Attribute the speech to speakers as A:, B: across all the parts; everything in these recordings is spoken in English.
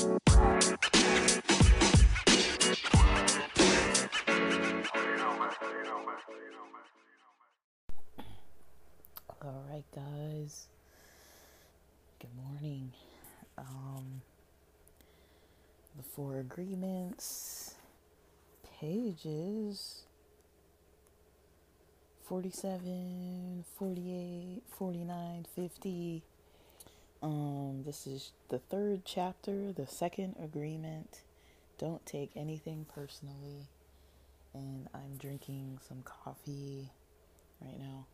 A: All right, guys. Good morning. Um, the four agreements, pages 47, 48, 49, 50. Um, this is the third chapter, the second agreement. Don't take anything personally. And I'm drinking some coffee right now.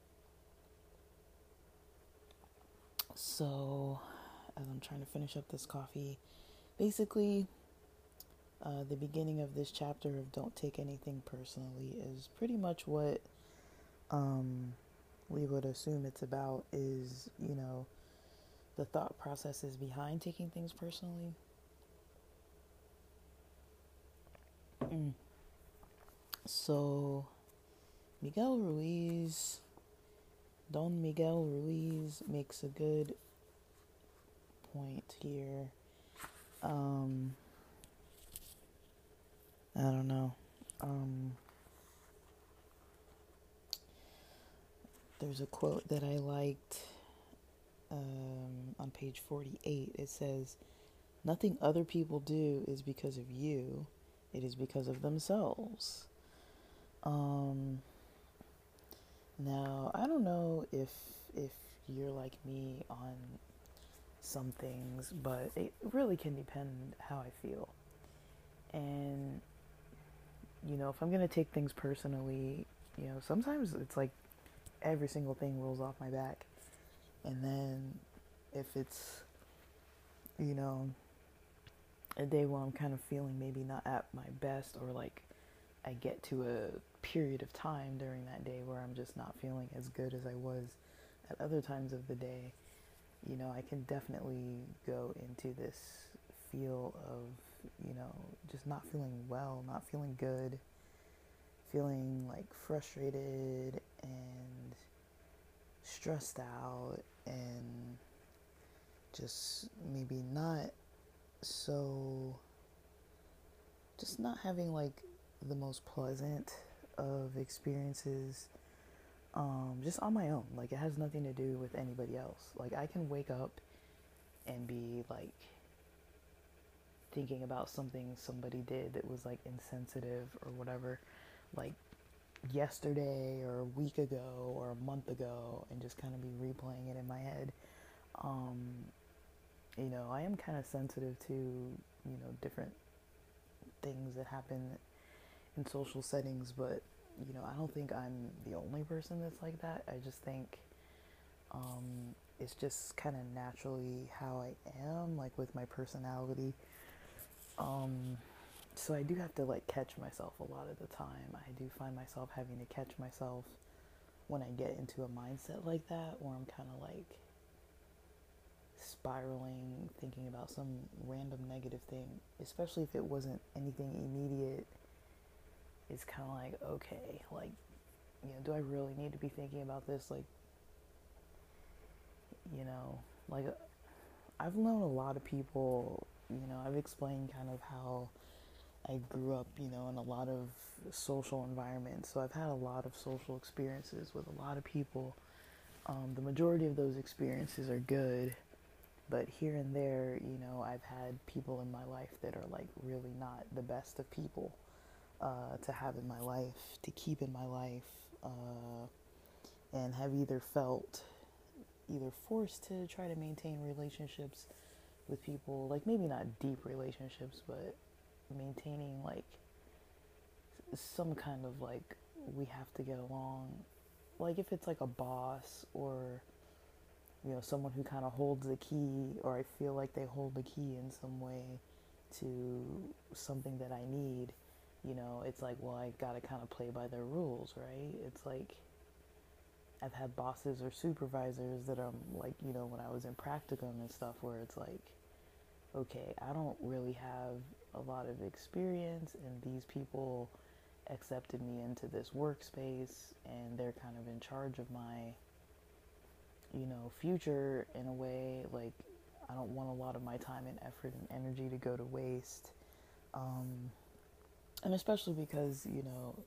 A: So, as I'm trying to finish up this coffee, basically, uh, the beginning of this chapter of Don't Take Anything Personally is pretty much what um, we would assume it's about is, you know, the thought processes behind taking things personally. Mm. So, Miguel Ruiz, Don Miguel Ruiz makes a good point here. Um, I don't know. Um, there's a quote that I liked um, on page 48. It says, Nothing other people do is because of you, it is because of themselves. Um, now, I don't know if if you're like me on some things, but it really can depend how I feel. And you know, if I'm going to take things personally, you know, sometimes it's like every single thing rolls off my back. And then if it's, you know, a day where I'm kind of feeling maybe not at my best or like I get to a period of time during that day where I'm just not feeling as good as I was at other times of the day, you know, I can definitely go into this feel of, you know, just not feeling well, not feeling good, feeling like frustrated and stressed out and just maybe not so just not having like the most pleasant of experiences um, just on my own. Like it has nothing to do with anybody else. Like i can wake up and be like thinking about something somebody did that was like insensitive or whatever. Like yesterday or a week ago or a month ago and just kind of be replaying it in my head. Um, you know, I am kind of sensitive to, you know, different things that happen in social settings, but, you know, I don't think I'm the only person that's like that. I just think um, it's just kind of naturally how I am, like with my personality. Um, so I do have to like catch myself a lot of the time. I do find myself having to catch myself when I get into a mindset like that where I'm kind of like spiraling thinking about some random negative thing, especially if it wasn't anything immediate. It's kind of like, okay, like you know, do I really need to be thinking about this like you know, like uh, I've known a lot of people, you know, I've explained kind of how I grew up, you know, in a lot of social environments. So I've had a lot of social experiences with a lot of people. Um, the majority of those experiences are good, but here and there, you know, I've had people in my life that are like really not the best of people uh, to have in my life, to keep in my life, uh, and have either felt either forced to try to maintain relationships with people, like maybe not deep relationships, but maintaining like some kind of like we have to get along. Like if it's like a boss or you know someone who kind of holds the key or I feel like they hold the key in some way to something that I need you know it's like well I got to kind of play by their rules right? It's like I've had bosses or supervisors that I'm like you know when I was in practicum and stuff where it's like okay I don't really have a lot of experience, and these people accepted me into this workspace, and they're kind of in charge of my, you know, future in a way. Like, I don't want a lot of my time and effort and energy to go to waste. Um, and especially because, you know,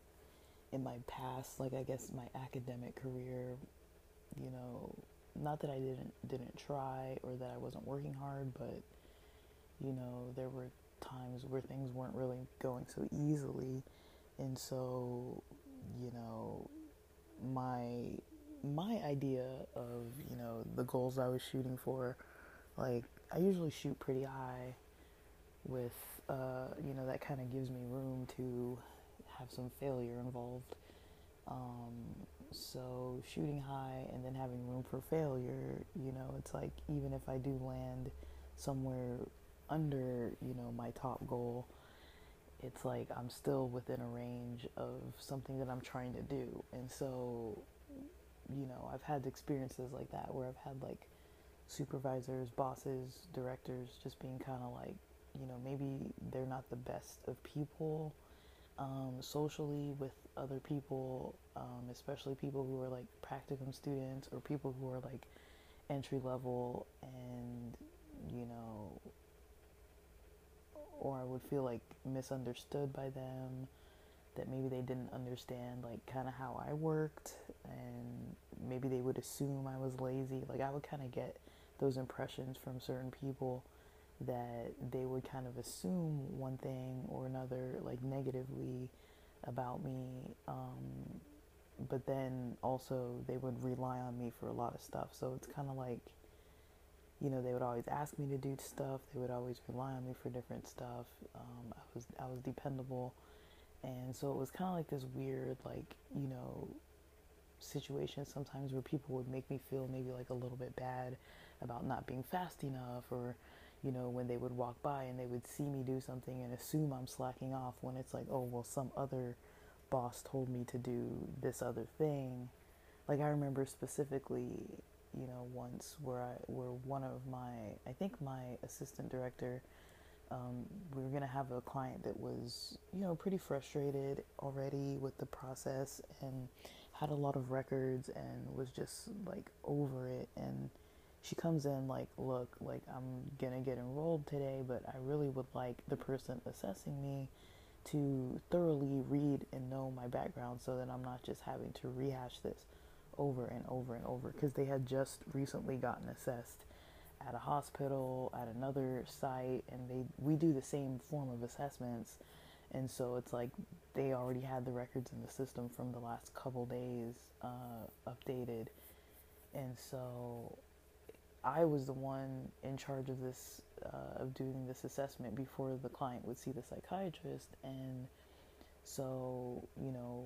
A: in my past, like I guess my academic career, you know, not that I didn't didn't try or that I wasn't working hard, but you know, there were times where things weren't really going so easily. And so, you know, my my idea of, you know, the goals I was shooting for, like I usually shoot pretty high with uh, you know, that kind of gives me room to have some failure involved. Um, so shooting high and then having room for failure, you know, it's like even if I do land somewhere under, you know, my top goal, it's like I'm still within a range of something that I'm trying to do. And so, you know, I've had experiences like that where I've had like supervisors, bosses, directors just being kind of like, you know, maybe they're not the best of people um, socially with other people, um, especially people who are like practicum students or people who are like entry level and, you know, or I would feel like misunderstood by them, that maybe they didn't understand like kind of how I worked and maybe they would assume I was lazy. Like I would kind of get those impressions from certain people that they would kind of assume one thing or another, like negatively about me. Um, but then also they would rely on me for a lot of stuff. So it's kind of like, you know, they would always ask me to do stuff. They would always rely on me for different stuff. Um, I was I was dependable, and so it was kind of like this weird, like you know, situation sometimes where people would make me feel maybe like a little bit bad about not being fast enough or you know, when they would walk by and they would see me do something and assume I'm slacking off when it's like, oh, well, some other boss told me to do this other thing. Like I remember specifically, you know, once where I where one of my I think my assistant director, um, we were gonna have a client that was you know pretty frustrated already with the process and had a lot of records and was just like over it. And she comes in like, look, like I'm gonna get enrolled today, but I really would like the person assessing me to thoroughly read and know my background so that I'm not just having to rehash this over and over and over because they had just recently gotten assessed at a hospital at another site and they we do the same form of assessments and so it's like they already had the records in the system from the last couple days uh, updated and so I was the one in charge of this, uh, of doing this assessment before the client would see the psychiatrist. And so, you know,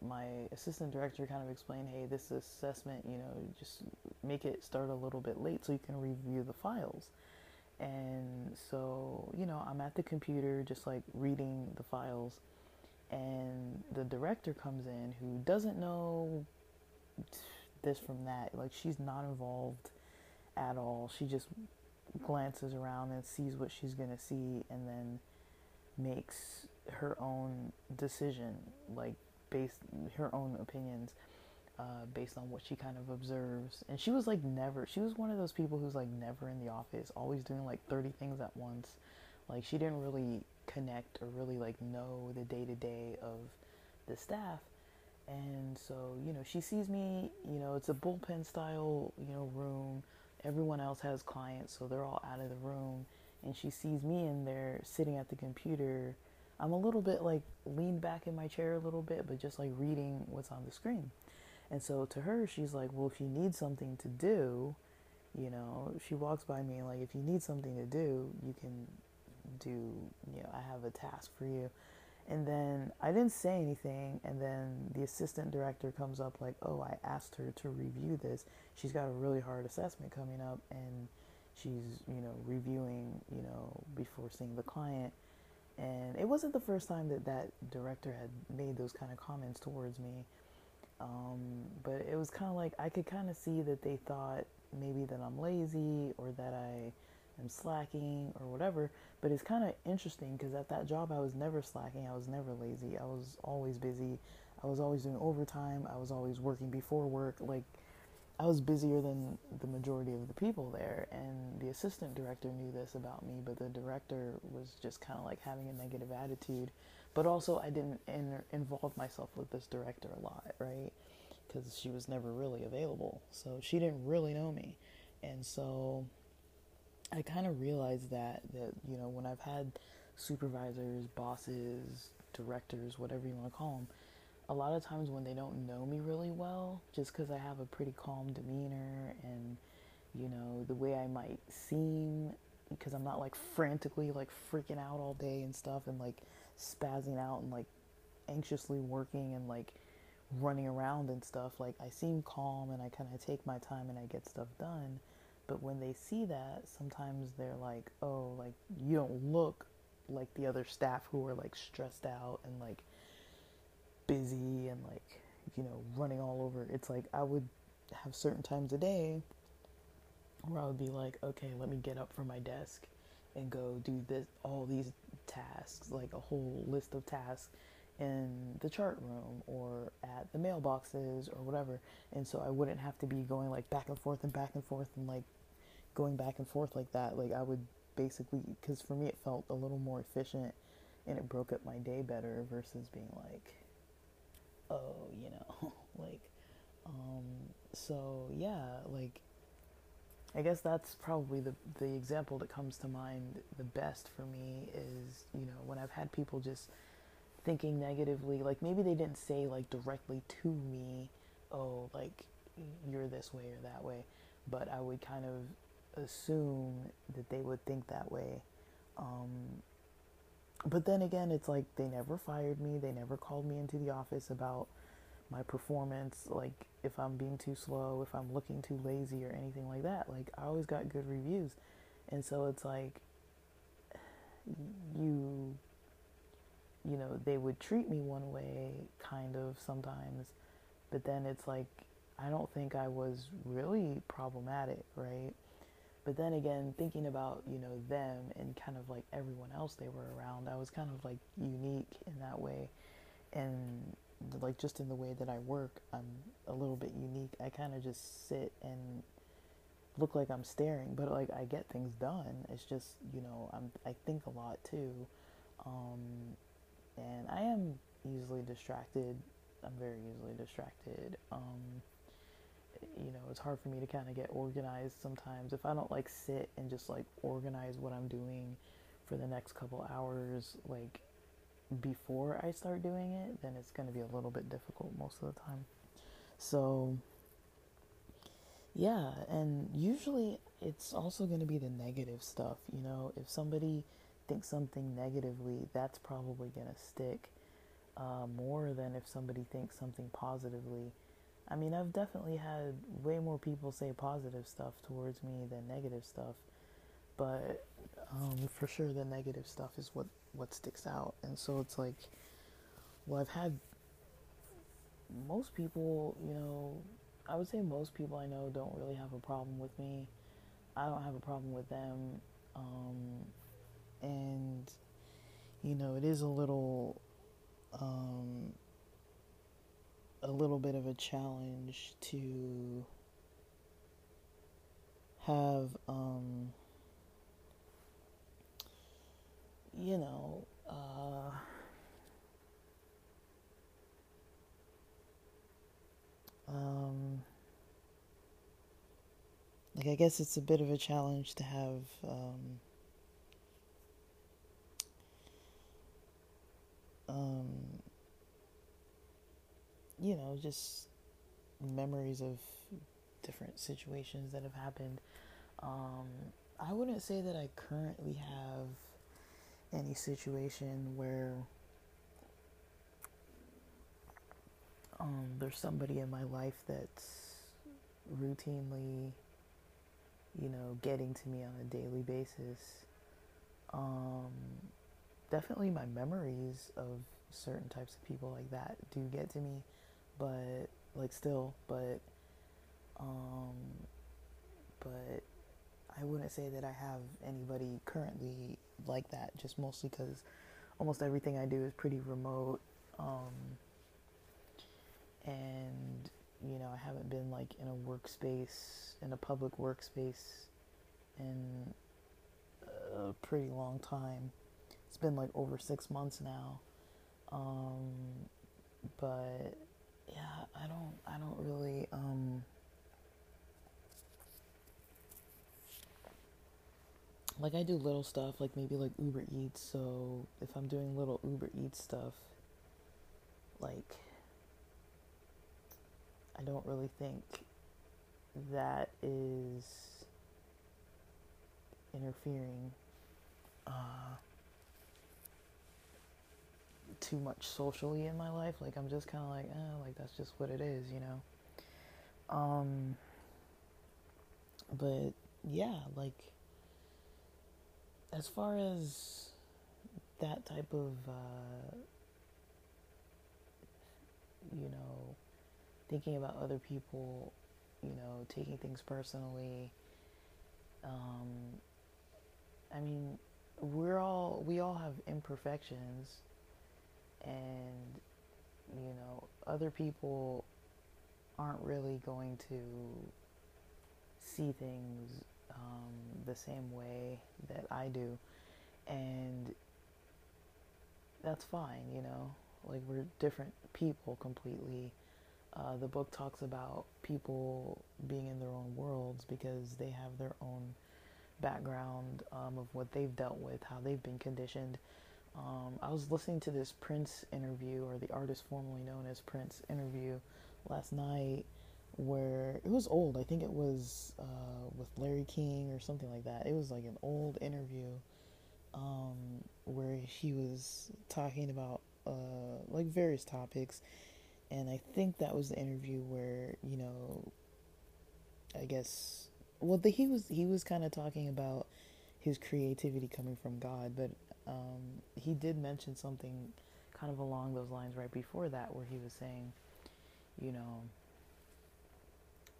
A: my assistant director kind of explained, hey, this assessment, you know, just make it start a little bit late so you can review the files. And so, you know, I'm at the computer just like reading the files. And the director comes in who doesn't know this from that. Like, she's not involved at all. She just glances around and sees what she's going to see and then makes her own decision, like based her own opinions, uh, based on what she kind of observes. And she was like never. She was one of those people who's like never in the office, always doing like thirty things at once. Like she didn't really connect or really like know the day to day of the staff. And so, you know, she sees me, you know, it's a bullpen style, you know, room everyone else has clients, so they're all out of the room. And she sees me in there sitting at the computer. I'm a little bit like leaned back in my chair a little bit, but just like reading what's on the screen. And so to her, she's like, well, if you need something to do, you know, she walks by me and like, if you need something to do, you can do, you know, I have a task for you. And then I didn't say anything. And then the assistant director comes up, like, oh, I asked her to review this. She's got a really hard assessment coming up, and she's, you know, reviewing, you know, before seeing the client. And it wasn't the first time that that director had made those kind of comments towards me. Um, but it was kind of like I could kind of see that they thought maybe that I'm lazy or that I am slacking or whatever. But it's kind of interesting because at that job, I was never slacking. I was never lazy. I was always busy. I was always doing overtime. I was always working before work. Like, I was busier than the majority of the people there, and the assistant director knew this about me, but the director was just kind of like having a negative attitude. But also, I didn't in- involve myself with this director a lot, right? Because she was never really available, so she didn't really know me, and so I kind of realized that that you know when I've had supervisors, bosses, directors, whatever you want to call them a lot of times when they don't know me really well, just because I have a pretty calm demeanor and, you know, the way I might seem, because I'm not like frantically like freaking out all day and stuff and like spazzing out and like anxiously working and like running around and stuff. Like I seem calm and I kind of take my time and I get stuff done. But when they see that, sometimes they're like, oh, like you don't look like the other staff who are like stressed out and like busy and like you know running all over. It's like i would have certain times a day where i would be like okay let me get up from my desk and go do this all these tasks like a whole list of tasks in the chart room or at the mailboxes or whatever. And so i wouldn't have to be going like back and forth and back and forth and like going back and forth like that. Like i would basically because for me it felt a little more efficient and it broke up my day better versus being like oh, you know, like, um, so yeah, like, I guess that's probably the the example that comes to mind the best for me is you know when I've had people just thinking negatively, like maybe they didn't say like directly to me, oh, like you're this way or that way, but I would kind of assume that they would think that way. Um, but then again, it's like they never fired me. They never called me into the office about my performance, like if I'm being too slow, if I'm looking too lazy or anything like that. Like I always got good reviews. And so it's like you you know, they would treat me one way kind of sometimes, but then it's like I don't think I was really problematic, right? But then again, thinking about, you know, them and kind of like everyone else they were around, I was kind of like unique in that way. And like just in the way that I work, I'm a little bit unique. I kind of just sit and look like I'm staring, but like I get things done. It's just, you know, I'm I think a lot too. Um, and I am easily distracted. I'm very easily distracted. Um, you know, it's hard for me to kind of get organized sometimes. If I don't like sit and just like organize what I'm doing for the next couple hours, like before I start doing it, then it's going to be a little bit difficult most of the time. So, yeah, and usually it's also going to be the negative stuff. You know, if somebody thinks something negatively, that's probably going to stick uh, more than if somebody thinks something positively I mean, I've definitely had way more people say positive stuff towards me than negative stuff, but um, for sure the negative stuff is what what sticks out. And so it's like, well, I've had most people, you know, I would say most people I know don't really have a problem with me. I don't have a problem with them, um, and you know, it is a little. Um, a little bit of a challenge to have, um, you know, uh, um, like I guess it's a bit of a challenge to have um, um, you know, just memories of different situations that have happened. Um, I wouldn't say that I currently have any situation where um, there's somebody in my life that's routinely, you know, getting to me on a daily basis. Um, definitely my memories of certain types of people like that do get to me but like still, but um, but I wouldn't say that I have anybody currently like that. Just mostly because almost everything I do is pretty remote, um, and you know, I haven't been like in a workspace, in a public workspace in a pretty long time. It's been like over six months now. Um, but yeah, I don't, I don't really, um, like I do little stuff, like maybe like Uber Eats. So if I'm doing little Uber Eats stuff, like I don't really think that is interfering uh, too much socially in my life. Like I'm just kind of like, eh, like that's just what it is, you know. Um, but yeah, like as far as that type of, uh, you know, thinking about other people, you know, taking things personally. Um, I mean, we're all we all have imperfections, and you know, other people aren't really going to see things um, the same way that I do, and that's fine. You know, like we're different people completely uh, the book talks about people being in their own worlds because they have their own background um, of what they've dealt with, how they've been conditioned. Um, I was listening to this Prince interview, or the artist formerly known as Prince interview, last night, where it was old. I think it was uh, with Larry King or something like that. It was like an old interview um, where he was talking about uh, like various topics and I think that was the interview where you know, I guess well, the, he was he was kind of talking about his creativity coming from God, but um, he did mention something kind of along those lines right before that, where he was saying, you know,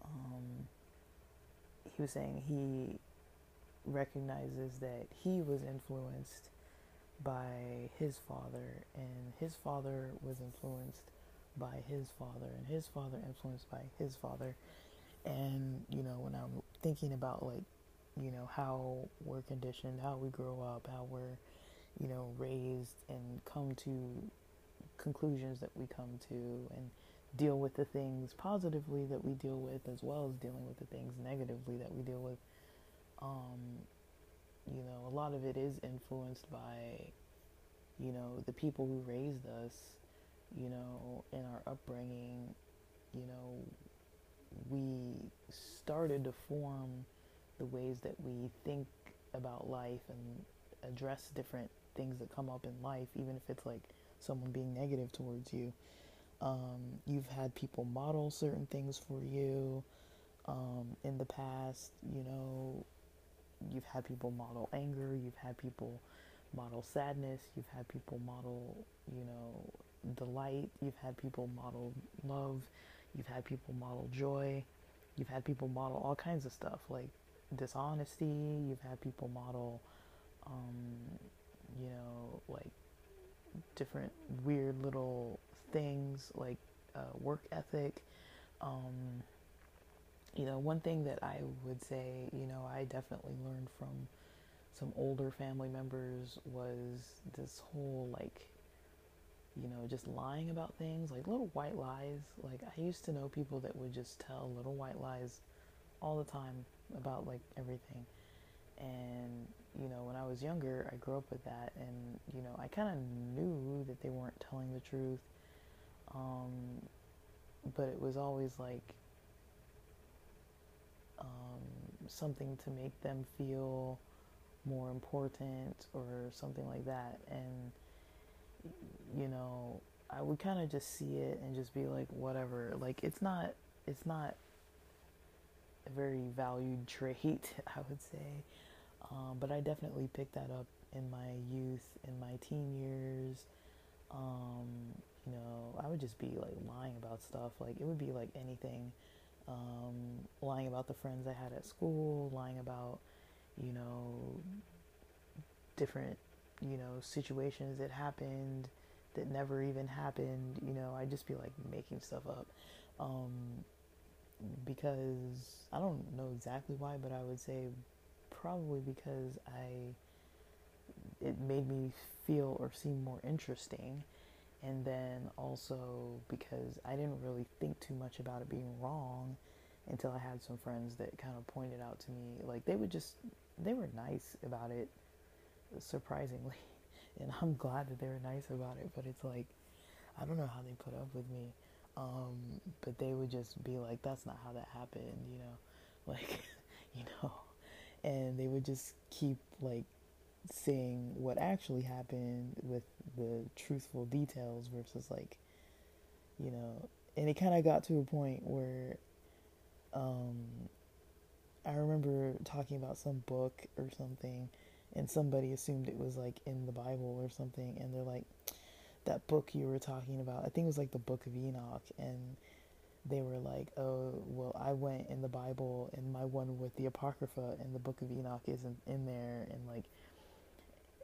A: um, he was saying he recognizes that he was influenced by his father, and his father was influenced by his father and his father influenced by his father. And you know when i'm thinking about like you know how we're conditioned how we grow up how we're you know raised and come to conclusions that we come to and deal with the things positively that we deal with as well as dealing with the things negatively that we deal with. Um, you know a lot of it is influenced by you know the people who raised us you know, in our upbringing, you know, we started to form the ways that we think about life and address different things that come up in life, even if it's like someone being negative towards you. Um, you've had people model certain things for you um, in the past, you know, you've had people model anger, you've had people model sadness, you've had people model, you know, delight, you've had people model love, you've had people model joy, you've had people model all kinds of stuff like dishonesty, you've had people model, um, you know, like different weird little things like uh, work ethic. Um, you know, one thing that I would say, you know, I definitely learned from some older family members was this whole like you know, just lying about things, like little white lies. Like I used to know people that would just tell little white lies all the time about like everything. And you know, when I was younger, I grew up with that, and you know, I kind of knew that they weren't telling the truth. Um, but it was always like um, something to make them feel more important or something like that, and you know, I would kind of just see it and just be like, whatever. Like, it's not, it's not a very valued trait, I would say. Um, but I definitely picked that up in my youth, in my teen years. Um, you know, I would just be like lying about stuff. Like, it would be like anything. Um, lying about the friends I had at school, lying about, you know, different, you know, situations that happened that never even happened. You know, I'd just be like making stuff up. Um, because I don't know exactly why, but I would say probably because I it made me feel or seem more interesting. And then also because I didn't really think too much about it being wrong until I had some friends that kind of pointed out to me like they would just they were nice about it surprisingly. And I'm glad that they were nice about it but it's like I don't know how they put up with me. Um, but they would just be like that's not how that happened you know? Like you know and they would just keep like saying what actually happened with the truthful details versus like you know and it kind of got to a point where um I remember talking about some book or something and somebody assumed it was like in the Bible or something and they're like that book you were talking about I think it was like the book of Enoch and they were like, oh, well, I went in the Bible and my one with the Apocrypha and the Book of Enoch isn't in there. And like,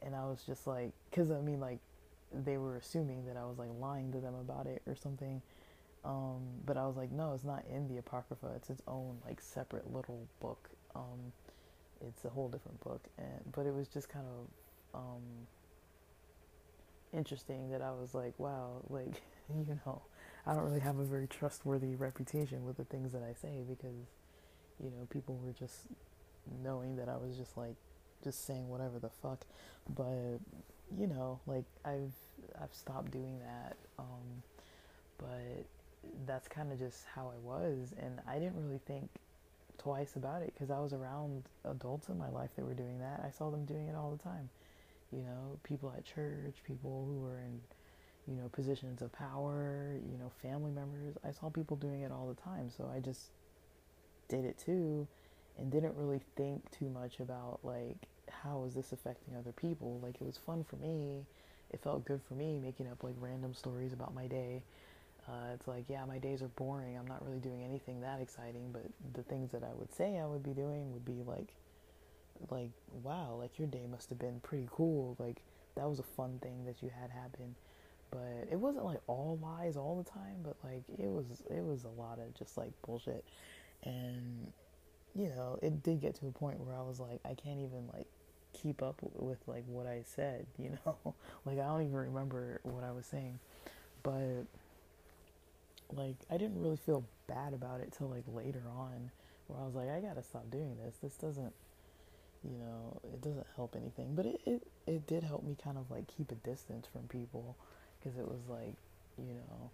A: and I was just like, because I mean, like, they were assuming that I was like lying to them about it or something. Um, but I was like, no, it's not in the Apocrypha. It's its own like separate little book. Um, it's a whole different book. And but it was just kind of um, interesting that I was like, wow, like you know, I don't really have a very trustworthy reputation with the things that I say because you know people were just knowing that I was just like just saying whatever the fuck. But you know, like I've I've stopped doing that. Um, but that's kind of just how I was, and I didn't really think twice about it because I was around adults in my life that were doing that. I saw them doing it all the time. You know, people at church, people who were in you know positions of power, you know, family members. I saw people doing it all the time, so I just did it too and didn't really think too much about like how is this affecting other people? Like it was fun for me. It felt good for me making up like random stories about my day. Uh, it's like, yeah, my days are boring. I'm not really doing anything that exciting, but the things that I would say I would be doing would be like, like, wow, like your day must have been pretty cool. Like that was a fun thing that you had happen. But it wasn't like all lies all the time, but like it was, it was a lot of just like bullshit. And you know, it did get to a point where I was like, I can't even like keep up with like what I said, you know? like I don't even remember what I was saying. But like I didn't really feel bad about it till like later on where I was like I got to stop doing this. This doesn't you know, it doesn't help anything. But it it, it did help me kind of like keep a distance from people because it was like, you know,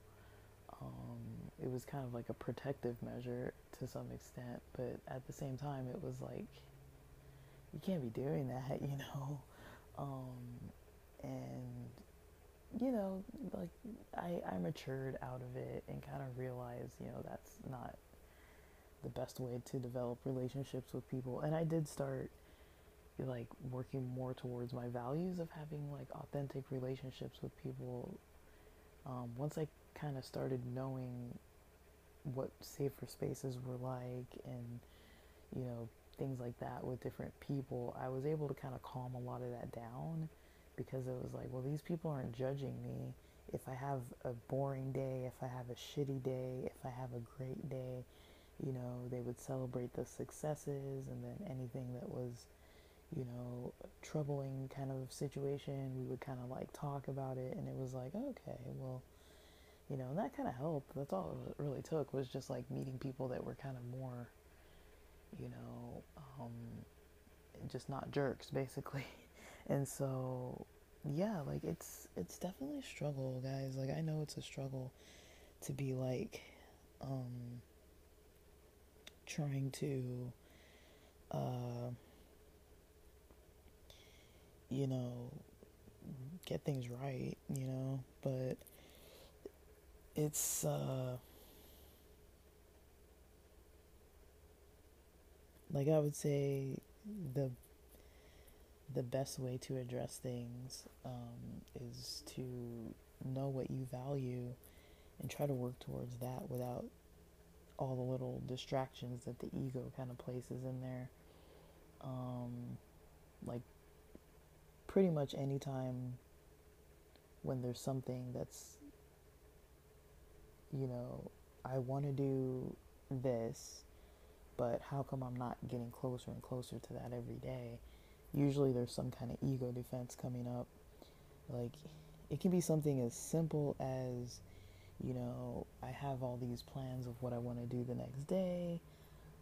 A: um, it was kind of like a protective measure to some extent, but at the same time, it was like you can't be doing that, you know. Um, and you know, like I, I matured out of it and kind of realized, you know, that's not the best way to develop relationships with people. And I did start like working more towards my values of having like authentic relationships with people. Um, once I kind of started knowing what safer spaces were like and you know things like that with different people, I was able to kind of calm a lot of that down because it was like, well, these people aren't judging me. If I have a boring day, if I have a shitty day, if I have a great day, you know, they would celebrate the successes and then anything that was, you know, troubling kind of situation, we would kind of like talk about it and it was like, okay, well, you know, that kind of helped. That's all it really took was just like meeting people that were kind of more, you know, um, just not jerks, basically. And so, yeah, like it's it's definitely a struggle, guys. Like I know it's a struggle to be like, um, trying to, uh, you know, get things right, you know, but it's uh like I would say the the best way to address things um, is to know what you value and try to work towards that without all the little distractions that the ego kind of places in there. Um, like pretty much anytime when there's something that's you know I want to do this, but how come I'm not getting closer and closer to that every day? Usually there's some kind of ego defense coming up. Like, it can be something as simple as, you know, I have all these plans of what I want to do the next day,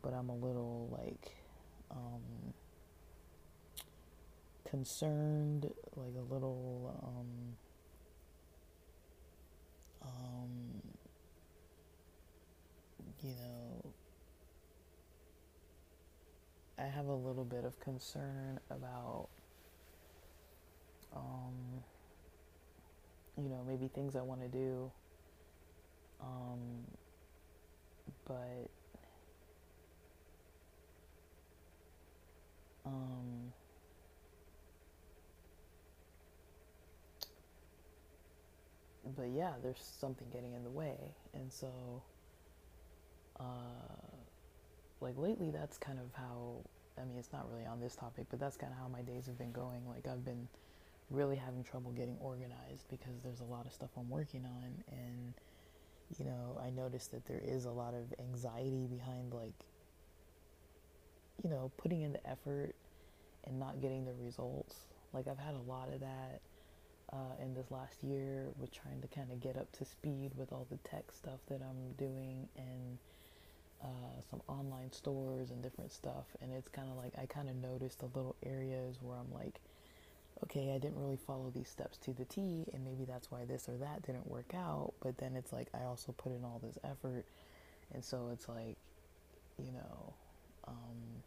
A: but I'm a little like, um, concerned, like a little, um, um, you know, I have a little bit of concern about, um, you know, maybe things I want to do, um, but, um, but yeah, there's something getting in the way, and so, uh, like lately, that's kind of how. I mean, it's not really on this topic, but that's kind of how my days have been going. Like I've been really having trouble getting organized because there's a lot of stuff I'm working on, and you know, I noticed that there is a lot of anxiety behind like, you know, putting in the effort and not getting the results. Like I've had a lot of that uh, in this last year with trying to kind of get up to speed with all the tech stuff that I'm doing and uh, some online stores and different stuff. And it's kind of like I kind of noticed the little areas where I'm like, okay, I didn't really follow these steps to the T, and maybe that's why this or that didn't work out. But then it's like I also put in all this effort, and so it's like, you know, um,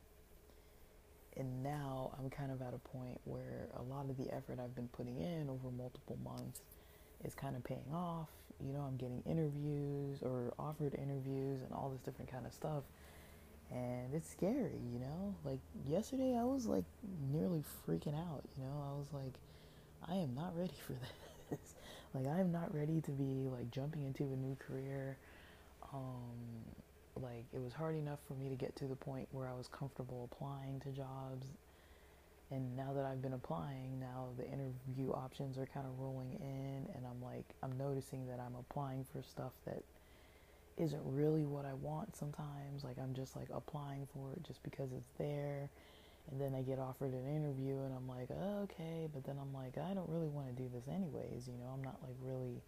A: and now I'm kind of at a point where a lot of the effort I've been putting in over multiple months is kind of paying off. You know, I'm getting interviews or offered interviews and all this different kind of stuff. And it's scary, you know? Like yesterday I was like nearly freaking out, you know? I was like I am not ready for this. like I am not ready to be like jumping into a new career. Um like it was hard enough for me to get to the point where I was comfortable applying to jobs. And now that I've been applying now the interview options are kind of rolling in and I'm like I'm noticing that I'm applying for stuff that isn't really what I want sometimes. Like I'm just like applying for it just because it's there. And then I get offered an interview and I'm like oh, okay but then I'm like I don't really want to do this anyways you know? I'm not like really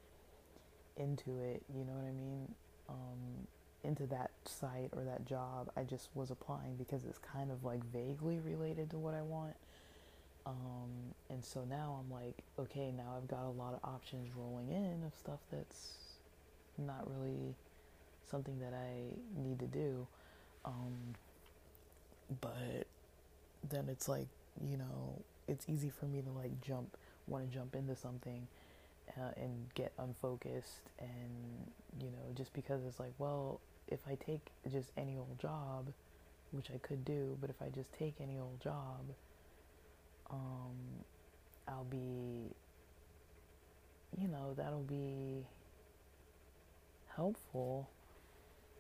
A: into it you know what I mean? Um, into that site or that job. I just was applying because it's kind of like vaguely related to what I want. Um, and so now I'm like, okay, now I've got a lot of options rolling in of stuff that's not really something that I need to do. Um, but then it's like, you know, it's easy for me to like jump, want to jump into something uh, and get unfocused and, you know, just because it's like, well, if I take just any old job, which I could do, but if I just take any old job, um, I'll be, you know, that'll be helpful.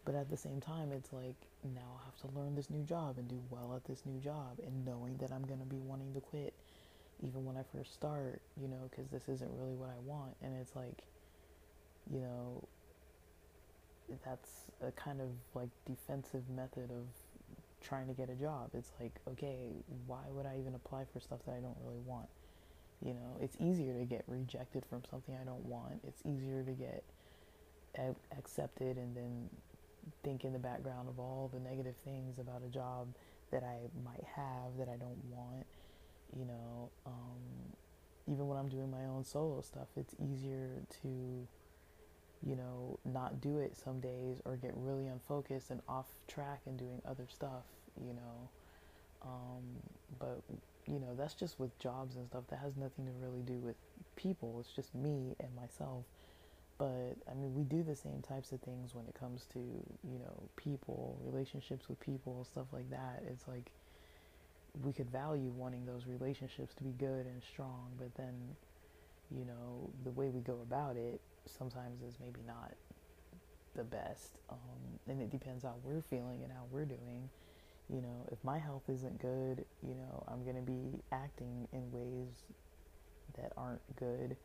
A: But at the same time, it's like now I have to learn this new job and do well at this new job, and knowing that I'm going to be wanting to quit even when I first start, you know, because this isn't really what I want. And it's like, you know, that's a kind of like defensive method of trying to get a job. It's like, okay, why would I even apply for stuff that I don't really want? You know, it's easier to get rejected from something I don't want. It's easier to get accepted and then think in the background of all the negative things about a job that I might have that I don't want. You know, um, even when I'm doing my own solo stuff, it's easier to you know, not do it some days or get really unfocused and off track and doing other stuff, you know. Um, but, you know, that's just with jobs and stuff. That has nothing to really do with people. It's just me and myself. But, I mean, we do the same types of things when it comes to, you know, people, relationships with people, stuff like that. It's like we could value wanting those relationships to be good and strong, but then, you know, the way we go about it sometimes is maybe not the best. Um, and it depends how we're feeling and how we're doing. You know, if my health isn't good, you know, I'm going to be acting in ways that aren't good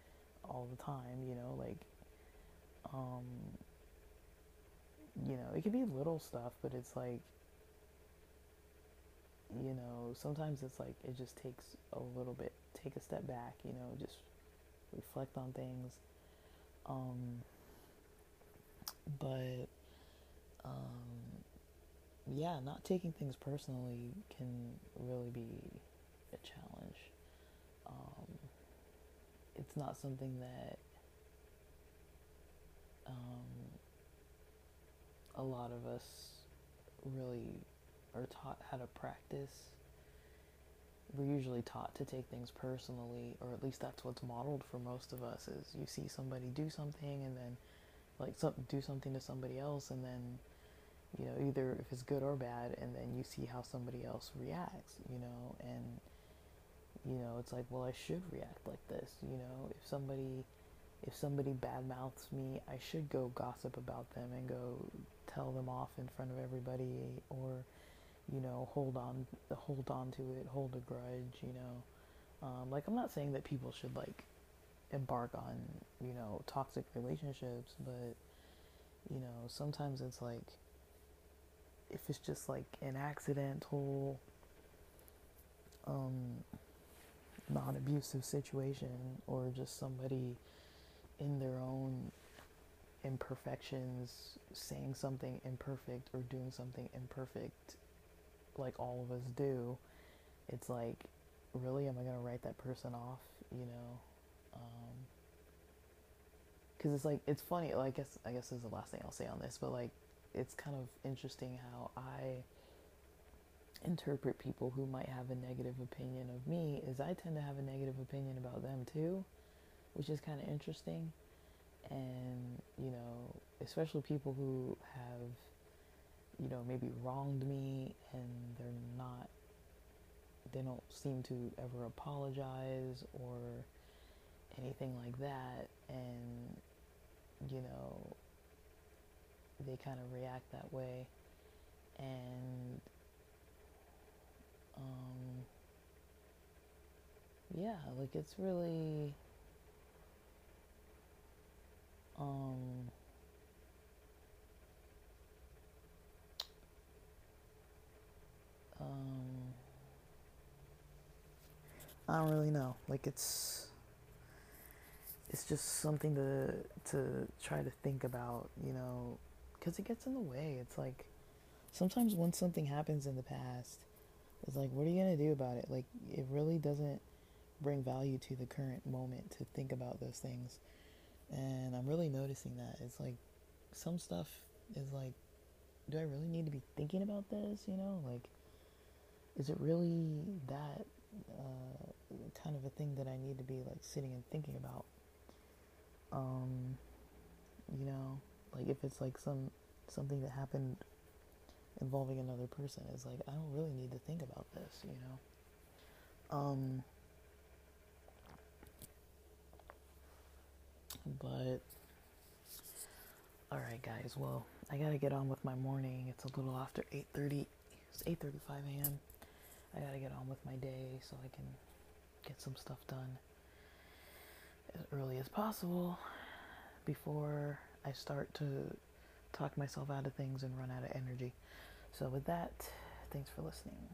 A: all the time, you know, like, um, you know, it could be little stuff, but it's like, you know, sometimes it's like it just takes a little bit, take a step back, you know, just reflect on things. Um, but, um, yeah, not taking things personally can really be a challenge. Um, it's not something that um, a lot of us really are taught how to practice. We're usually taught to take things personally, or at least that's what's modeled for most of us. Is you see somebody do something, and then like some, do something to somebody else, and then you know either if it's good or bad, and then you see how somebody else reacts. You know, and you know it's like, well, I should react like this. You know, if somebody if somebody badmouths me, I should go gossip about them and go tell them off in front of everybody or you know hold on hold on to it hold a grudge you know. Um, like i'm not saying that people should like embark on you know toxic relationships but you know sometimes it's like if it's just like an accidental um non-abusive situation or just somebody in their own imperfections, saying something imperfect or doing something imperfect, like all of us do, it's like, really, am I gonna write that person off? You know, because um, it's like it's funny. Like, I guess I guess this is the last thing I'll say on this, but like, it's kind of interesting how I interpret people who might have a negative opinion of me is I tend to have a negative opinion about them too, which is kind of interesting and you know especially people who have you know maybe wronged me and they're not they don't seem to ever apologize or anything like that. And you know they kind of react that way. And um yeah like it's really um, um, I don't really know. Like it's it's just something to to try to think about, you know, because it gets in the way. It's like sometimes when something happens in the past, it's like, what are you gonna do about it? Like it really doesn't bring value to the current moment to think about those things. And I'm really noticing that. It's like some stuff is like, do I really need to be thinking about this? You know, like, is it really that uh, kind of a thing that I need to be like sitting and thinking about? Um, you know, like if it's like some something that happened involving another person, it's like I don't really need to think about this. You know. Um, But all right, guys. Well, I gotta get on with my morning. It's a little after 8:30. It's 8:35 a.m. I gotta get on with my day so I can get some stuff done as early as possible before I start to talk myself out of things and run out of energy. So, with that, thanks for listening.